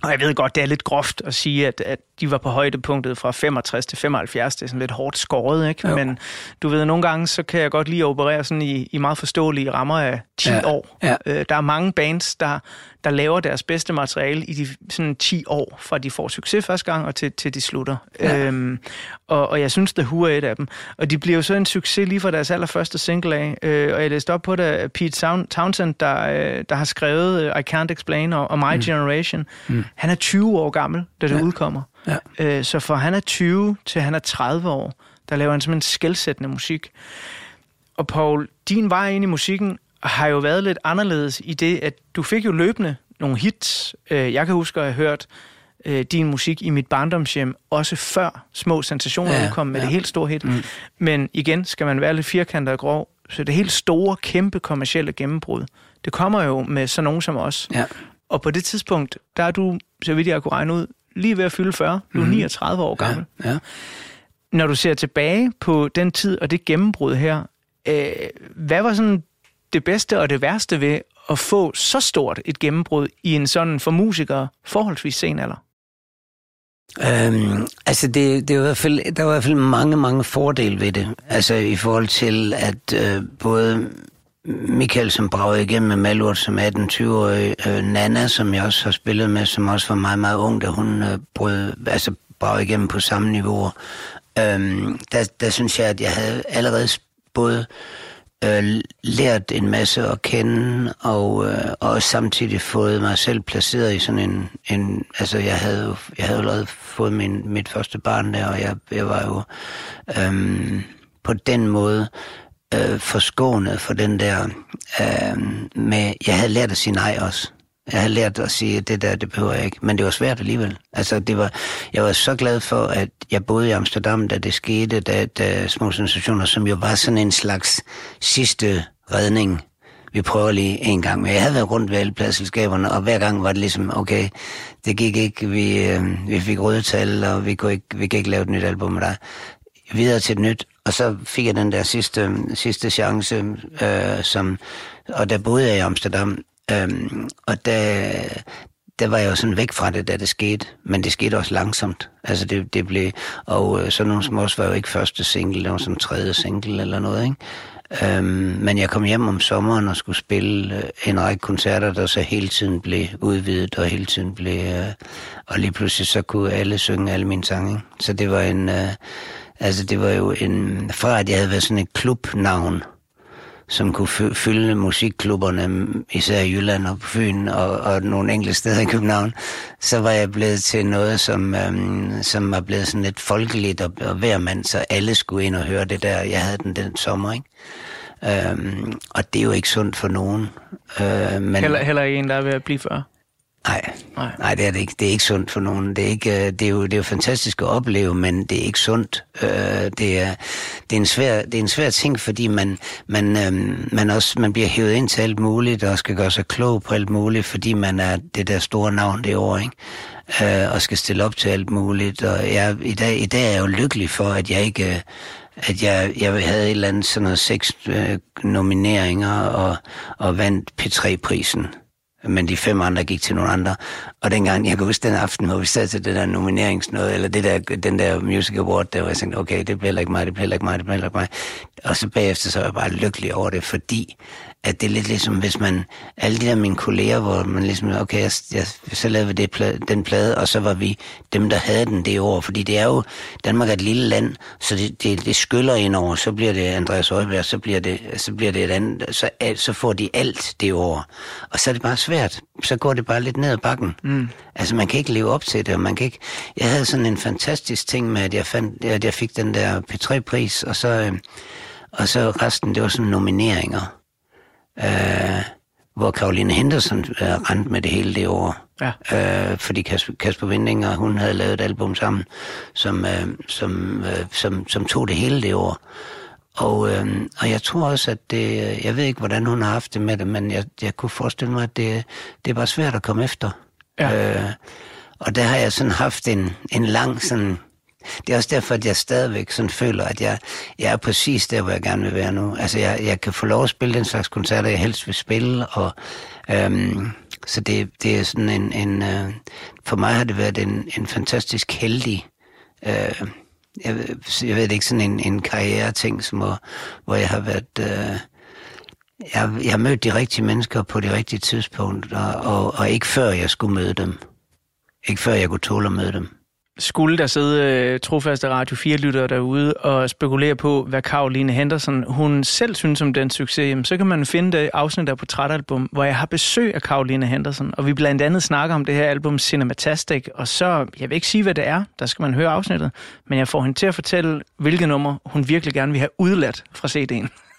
og jeg ved godt, det er lidt groft at sige, at, at de var på højdepunktet fra 65 til 75. Det er sådan lidt hårdt skåret, ikke? Jo. Men du ved, nogle gange, så kan jeg godt lide at operere sådan i, i meget forståelige rammer af 10 Ja. år. Ja. Øh, der er mange bands, der, der laver deres bedste materiale i de sådan 10 år, fra de får succes første gang, og til, til de slutter. Ja. Øhm, og, og jeg synes, The Who er et af dem. Og de bliver jo så en succes lige fra deres allerførste single af. Øh, og jeg læste op på det af Pete Townsend, der, øh, der har skrevet øh, I Can't Explain og, og My mm. Generation. Mm. Han er 20 år gammel, da det Ja. udkommer. Ja. Øh, så fra han er 20 til han er 30 år, der laver han simpelthen skældsættende musik. Og Paul, din vej ind i musikken har jo været lidt anderledes i det, at du fik jo løbende nogle hits. Øh, Jeg kan huske at have hørt øh, din musik i mit barndomshjem, også før Små Sensationer Ja, udkom med ja. det helt store hit. Mm. Men igen skal man være lidt firkantet og grov, så det helt store, kæmpe kommercielle gennembrud, det kommer jo med sådan nogen som os. ja. Og på det tidspunkt, der er du, så vidt jeg kunne regne ud, lige ved at fylde 40. Du er 39 år gammel. ja. ja. Når du ser tilbage på den tid og det gennembrud her, øh, hvad var sådan det bedste og det værste ved at få så stort et gennembrud i en sådan for musikere forholdsvis sen alder? Øhm, altså, det, det er i hvert fald, der var i hvert fald mange, mange fordele ved det. Altså, i forhold til, at øh, både Michael, som bragede igennem med Malurt som 18-20-årig, øh, Nana, som jeg også har spillet med, som også var meget, meget ung, da hun øh, brød, altså, bragede igennem på samme niveau. Øhm, der, der synes jeg, at jeg havde allerede både øh, lært en masse at kende, og, øh, og også samtidig fået mig selv placeret i sådan en... en altså, jeg havde jo jeg havde allerede fået min, mit første barn der, og jeg, jeg var jo øh, på den måde øh, forskånet for den der... Øh, med, jeg havde lært at sige nej også. Jeg havde lært at sige, at det der, det behøver jeg ikke. Men det var svært alligevel. Altså, det var, jeg var så glad for, at jeg boede i Amsterdam, da det skete, da, da Små Sensationer, som jo var sådan en slags sidste redning vi prøver lige en gang. Men jeg havde været rundt ved alle pladselskaberne, og hver gang var det ligesom, okay, det gik ikke, vi, øh, vi fik røde tal, og vi kunne, ikke, vi kan ikke lave et nyt album med dig. Videre til et nyt, og så fik jeg den der sidste, sidste chance, øh, som, og der boede jeg i Amsterdam, øh, og der, der var jeg jo sådan væk fra det, da det skete, men det skete også langsomt. Altså det, det blev, og øh, sådan nogle som også var jo ikke første single, det var sådan tredje single eller noget, ikke? Øhm, men jeg kom hjem om sommeren og skulle spille øh, en række koncerter, der så hele tiden blev udvidet og hele tiden blev... Øh, og lige pludselig så kunne alle synge alle mine sange. Ikke? Så det var en... Øh, altså det var jo en... Fra at jeg havde været sådan et klubnavn, som kunne fylde musikklubberne, især i Jylland og på Fyn og, og nogle enkelte steder i København, så var jeg blevet til noget, som, øhm, som var blevet sådan lidt folkeligt og, og hver mand, så alle skulle ind og høre det der. Jeg havde den den sommer, ikke? Øhm, og det er jo ikke sundt for nogen. Øh, men... heller, heller en, der er ved at blive før. Nej, nej, nej, det er det ikke. Det er ikke sundt for nogen. Det er, ikke, øh, det er, jo, det er jo fantastisk at opleve, men det er ikke sundt. Øh, det, er, det, er en svær, det er en svær ting, fordi man, man, øhm, man, også, man bliver hævet ind til alt muligt, og skal gøre sig klog på alt muligt, fordi man er det der store navn det år, ikke? Øh, og skal stille op til alt muligt. Og jeg, i, dag, i dag er jeg jo lykkelig for, at jeg ikke at jeg, jeg havde et eller andet sådan noget seks øh, nomineringer og, og vandt P3-prisen men de fem andre gik til nogle andre. Og dengang, jeg kan huske den aften, hvor vi sad til det der nomineringsnøde, eller det der, den der Music Award, der var jeg tænkte, okay, det bliver ikke mig, det bliver ikke mig, det bliver ikke mig. Og så bagefter så var jeg bare lykkelig over det, fordi at det er lidt ligesom, hvis man, alle de der mine kolleger, hvor man ligesom, okay, jeg, jeg, så lavede vi det, plade, den plade, og så var vi dem, der havde den det år, fordi det er jo, Danmark er et lille land, så det, det, det skyller ind over, så bliver det Andreas Øjberg, så bliver det, så bliver det et andet, så, så får de alt det år, og så er det bare svært, så går det bare lidt ned ad bakken. Mm. Altså, man kan ikke leve op til det, og man kan ikke, jeg havde sådan en fantastisk ting med, at jeg, fandt, at jeg fik den der P3-pris, og så, øh, og så resten, det var sådan nomineringer øh, hvor Karoline Henderson øh, rendte med det hele det år. Ja. Øh, fordi Kasper, Kasper og hun havde lavet et album sammen, som, øh, som, øh, som, som tog det hele det år. Og, øh, og jeg tror også, at det, jeg ved ikke, hvordan hun har haft det med det, men jeg, jeg kunne forestille mig, at det, det var svært at komme efter. Ja. Øh, og der har jeg sådan haft en, en lang sådan det er også derfor, at jeg stadigvæk sådan føler, at jeg, jeg er præcis der, hvor jeg gerne vil være nu. Altså, jeg, jeg kan få lov at spille den slags koncerter, jeg helst vil spille, og øhm, så det, det er sådan en, en øh, for mig har det været en, en fantastisk heldig, øh, jeg, jeg ved ikke, sådan en, en karriere-ting, som, hvor, hvor jeg har været, øh, jeg, jeg har mødt de rigtige mennesker på det rigtige tidspunkt, og, og, og ikke før jeg skulle møde dem. Ikke før jeg kunne tåle at møde dem skulle der sidde uh, trofaste Radio 4-lyttere derude og spekulere på, hvad Karoline Henderson hun selv synes om den succes, jamen, så kan man finde det afsnit der Portrætalbum, hvor jeg har besøg af Karoline Henderson, og vi blandt andet snakker om det her album Cinematastic, og så, jeg vil ikke sige, hvad det er, der skal man høre afsnittet, men jeg får hende til at fortælle, hvilke nummer hun virkelig gerne vil have udladt fra CD'en.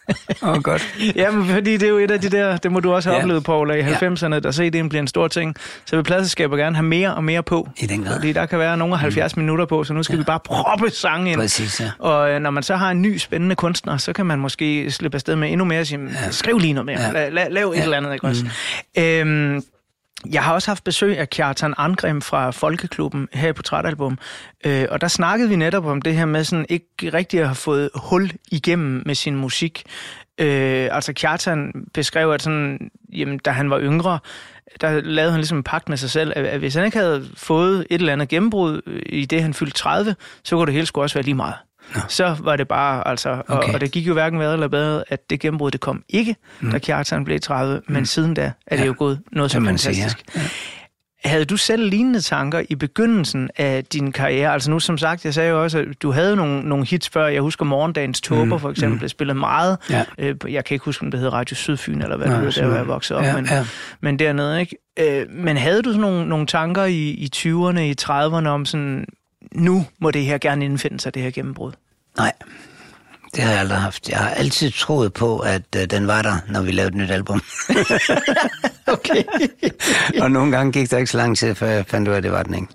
Åh, oh, godt. Jamen, fordi det er jo et af de der, det må du også have ja. oplevet, Paul, i 90'erne, der CD'en bliver en stor ting. Så vil pladselskaber gerne have mere og mere på. I den grad. Fordi der kan være nogle 70 mm. minutter på, så nu skal ja. vi bare proppe sange ind. Præcis, ja. Og øh, når man så har en ny, spændende kunstner, så kan man måske slippe afsted med endnu mere og sige, ja. skriv lige noget mere, ja. la, la, lav ja. et eller andet, ikke også? Mm. Øhm, jeg har også haft besøg af Kjartan Angrim fra Folkeklubben her i Portrætalbum, øh, og der snakkede vi netop om det her med sådan ikke rigtig at have fået hul igennem med sin musik. Øh, altså Kjartan beskrev, at sådan, jamen, da han var yngre, der lavede han ligesom en pagt med sig selv, at, at hvis han ikke havde fået et eller andet gennembrud i det, han fyldte 30, så kunne det hele skulle også være lige meget. Nå. Så var det bare, altså, og, okay. og det gik jo hverken værre eller bedre, at det gennembrud, det kom ikke, mm. da Kjartan blev 30, mm. men siden da er det ja. jo gået noget så fantastisk. Sige, ja. Havde du selv lignende tanker i begyndelsen af din karriere? Altså nu som sagt, jeg sagde jo også, at du havde nogle, nogle hits før. Jeg husker Morgendagens Tåber mm, for eksempel, mm. blev spillet meget. Ja. Øh, jeg kan ikke huske, om det hed Radio Sydfyn, eller hvad det hed, der jeg voksede op. Ja, men, ja. men dernede, ikke? Øh, men havde du sådan nogle, nogle tanker i, i 20'erne, i 30'erne om sådan, nu må det her gerne indfinde sig, det her gennembrud? Nej, det har jeg aldrig haft. Jeg har altid troet på, at uh, den var der, når vi lavede et nyt album. okay. og nogle gange gik der ikke så lang tid, før jeg fandt ud af, at det var den ikke.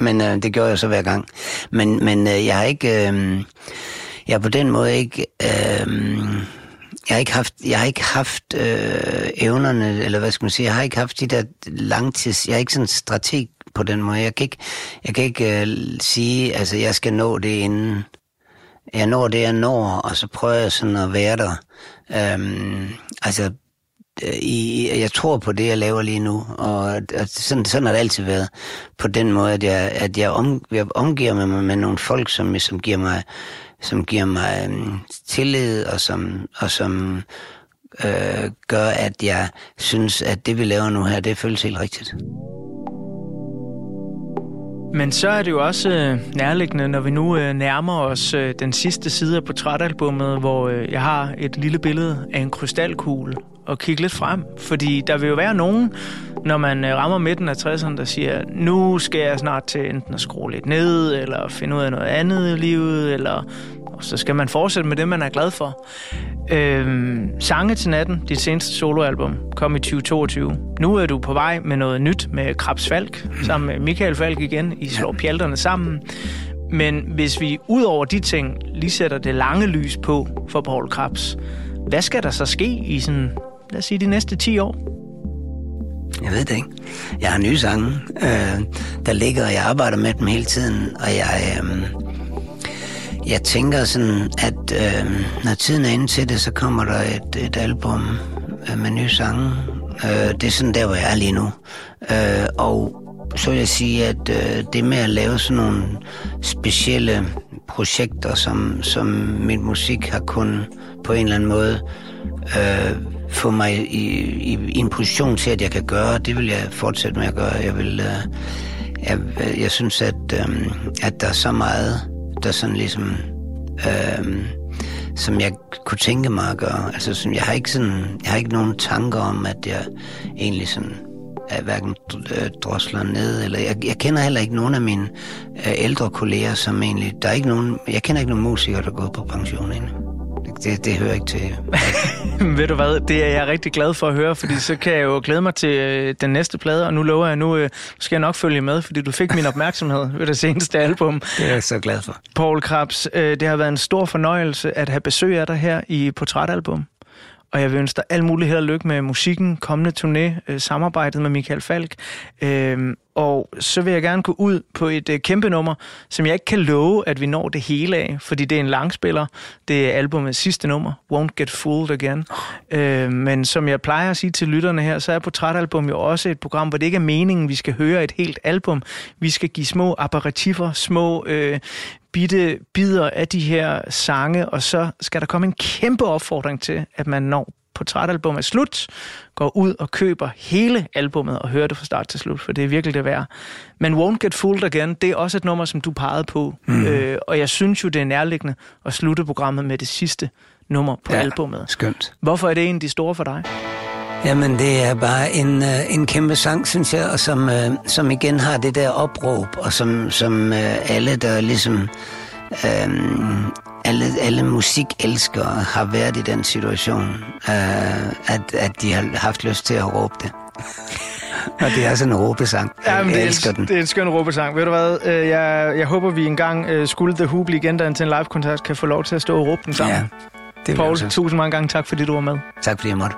Men uh, det gjorde jeg så hver gang. Men, men uh, jeg har ikke... Uh, jeg er på den måde ikke... Uh, jeg har ikke haft, jeg har ikke haft øh, evnerne, eller hvad skal man sige, jeg har ikke haft de der langtids, jeg er ikke sådan en strateg på den måde. Jeg kan ikke, jeg kan ikke øh, sige, altså jeg skal nå det inden, jeg når det, jeg når, og så prøver jeg sådan at være der. Øhm, altså, øh, i, jeg tror på det, jeg laver lige nu, og, og sådan, sådan har det altid været. På den måde, at jeg, at jeg, om, jeg omgiver mig med, med nogle folk, som, som giver mig, som giver mig um, tillid, og som, og som øh, gør, at jeg synes, at det, vi laver nu her, det føles helt rigtigt. Men så er det jo også øh, nærliggende, når vi nu øh, nærmer os øh, den sidste side af portrætalbummet, hvor øh, jeg har et lille billede af en krystalkugle og kigge lidt frem. Fordi der vil jo være nogen, når man øh, rammer midten af 60'erne, der siger, nu skal jeg snart til enten at skrue lidt ned, eller finde ud af noget andet i livet, eller og så skal man fortsætte med det, man er glad for. Øhm, Sange til natten, dit seneste soloalbum, kom i 2022. Nu er du på vej med noget nyt med Krabs Falk, sammen med Michael Falk igen. I slår pjalterne sammen. Men hvis vi ud over de ting lige sætter det lange lys på for Paul Krabs, hvad skal der så ske i sådan, lad os sige, de næste 10 år? Jeg ved det ikke. Jeg har nye sange, øh, der ligger, og jeg arbejder med dem hele tiden, og jeg... Øh, jeg tænker sådan, at øh, når tiden er inde til det, så kommer der et, et album øh, med nye sange. Øh, det er sådan der, hvor jeg er lige nu. Øh, og så vil jeg sige, at øh, det med at lave sådan nogle specielle projekter, som, som min musik har kun på en eller anden måde øh, få mig i, i, i en position til, at jeg kan gøre, det vil jeg fortsætte med at gøre. Jeg vil... Øh, jeg, jeg synes, at, øh, at der er så meget der sådan ligesom, øh, som jeg kunne tænke mig at gøre. Altså, sådan, jeg har ikke sådan, jeg har ikke nogen tanker om, at jeg egentlig sådan er hverken øh, drosler ned, eller jeg, jeg kender heller ikke nogen af mine øh, ældre kolleger, som egentlig, der er ikke nogen, jeg kender ikke nogen musikere, der er gået på pension endnu det, det hører ikke til. Ved du hvad, det er jeg rigtig glad for at høre, fordi så kan jeg jo glæde mig til øh, den næste plade, og nu lover jeg, nu øh, skal jeg nok følge med, fordi du fik min opmærksomhed ved det seneste album. Det er jeg så glad for. Paul Krabs, øh, det har været en stor fornøjelse at have besøg af dig her i Portrætalbum. Og jeg vil ønske dig al mulig held og lykke med musikken, kommende turné, øh, samarbejdet med Michael Falk. Øh, og så vil jeg gerne gå ud på et øh, kæmpe nummer, som jeg ikke kan love, at vi når det hele af, fordi det er en langspiller. Det er albumets sidste nummer, Won't Get Fooled Again. Øh, men som jeg plejer at sige til lytterne her, så er Portrætalbum jo også et program, hvor det ikke er meningen, vi skal høre et helt album. Vi skal give små apparativer, små øh, bitte bidder af de her sange, og så skal der komme en kæmpe opfordring til, at man når portrætalbum er slut, går ud og køber hele albummet og hører det fra start til slut, for det er virkelig det værd. Men Won't Get Fooled Again, det er også et nummer, som du pegede på, mm. øh, og jeg synes jo, det er nærliggende at slutte programmet med det sidste nummer på ja, albumet. skønt. Hvorfor er det en af de store for dig? Jamen, det er bare en, uh, en kæmpe sang, synes jeg, og som, uh, som igen har det der opråb, og som, som uh, alle, der ligesom... Uh, alle, alle musikelskere har været i den situation, uh, at, at de har haft lyst til at råbe det. Og det er sådan en råbesang. Ja, men jeg elsker den. Det er en skøn råbesang. Ved du hvad? Jeg, jeg håber, vi engang skulle The Who blive gendannet til en live-koncert, kan få lov til at stå og råbe den sammen. Ja, det Paul, tusind mange gange tak, fordi du var med. Tak, fordi jeg måtte.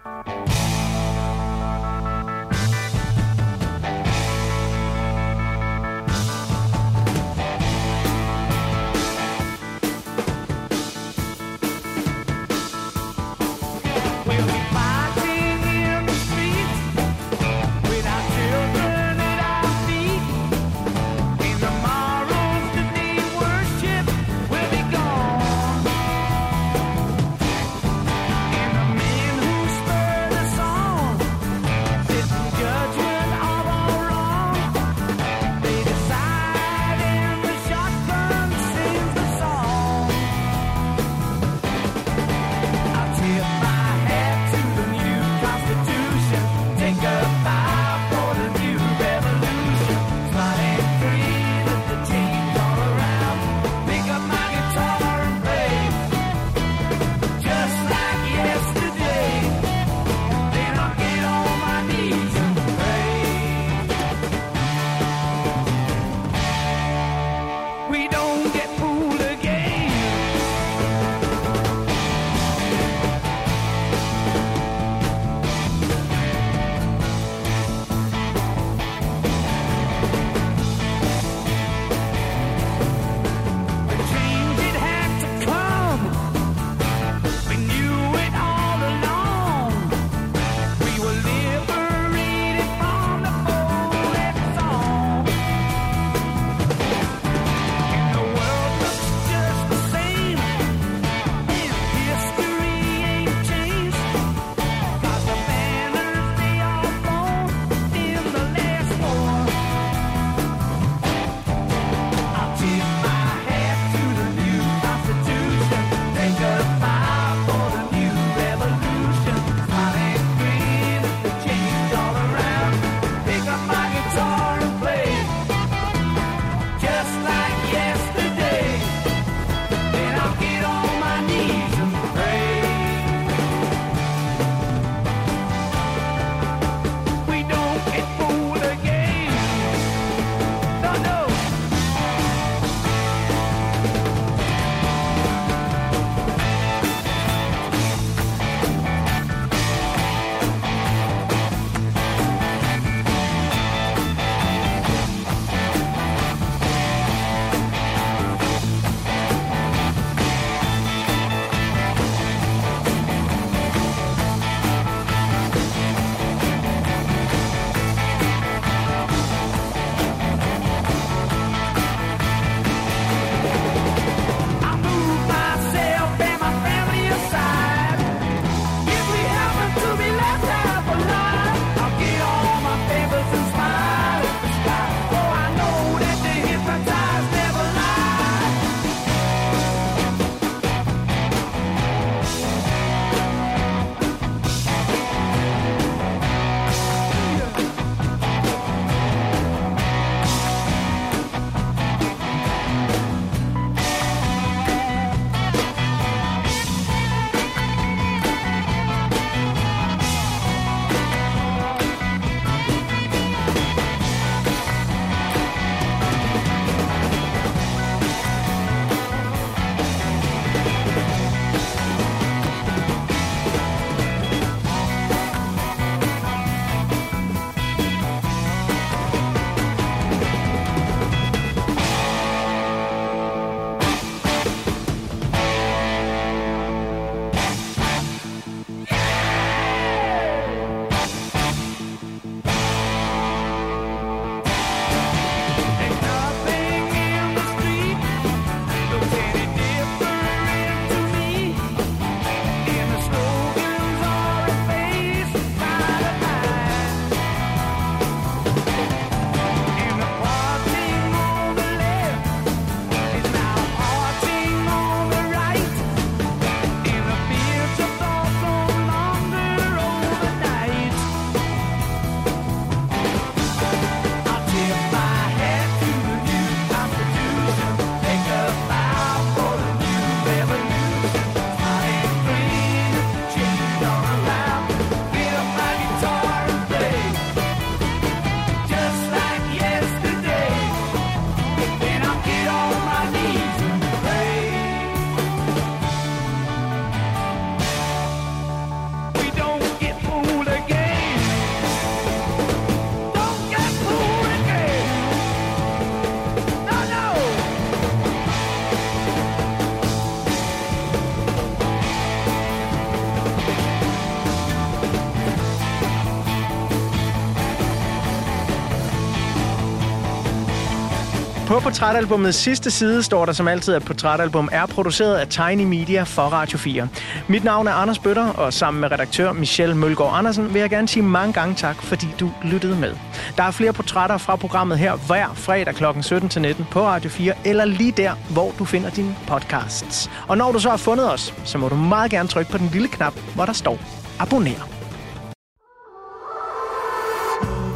På portrætalbumets sidste side står der som altid, at portrætalbum er produceret af Tiny Media for Radio 4. Mit navn er Anders Bøtter, og sammen med redaktør Michelle Mølgaard Andersen vil jeg gerne sige mange gange tak, fordi du lyttede med. Der er flere portrætter fra programmet her hver fredag kl. 17-19 på Radio 4, eller lige der, hvor du finder dine podcasts. Og når du så har fundet os, så må du meget gerne trykke på den lille knap, hvor der står abonner.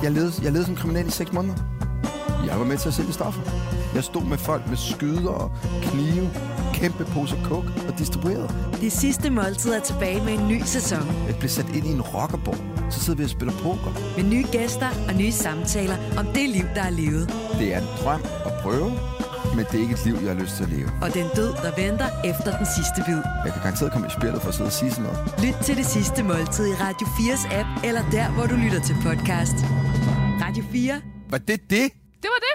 Jeg levede, jeg levede som kriminel i 6 måneder. Jeg var med til at sælge stoffer. Jeg stod med folk med skyder og knive, kæmpe poser coke og distribuerede. Det sidste måltid er tilbage med en ny sæson. Jeg blev sat ind i en rockerborg. Så sidder vi og spiller poker. Med nye gæster og nye samtaler om det liv, der er levet. Det er en drøm at prøve, men det er ikke et liv, jeg har lyst til at leve. Og den død, der venter efter den sidste bid. Jeg kan garanteret komme i spillet for at sidde og sige sådan noget. Lyt til det sidste måltid i Radio 4's app, eller der, hvor du lytter til podcast. Radio 4. Var det det? Det var det.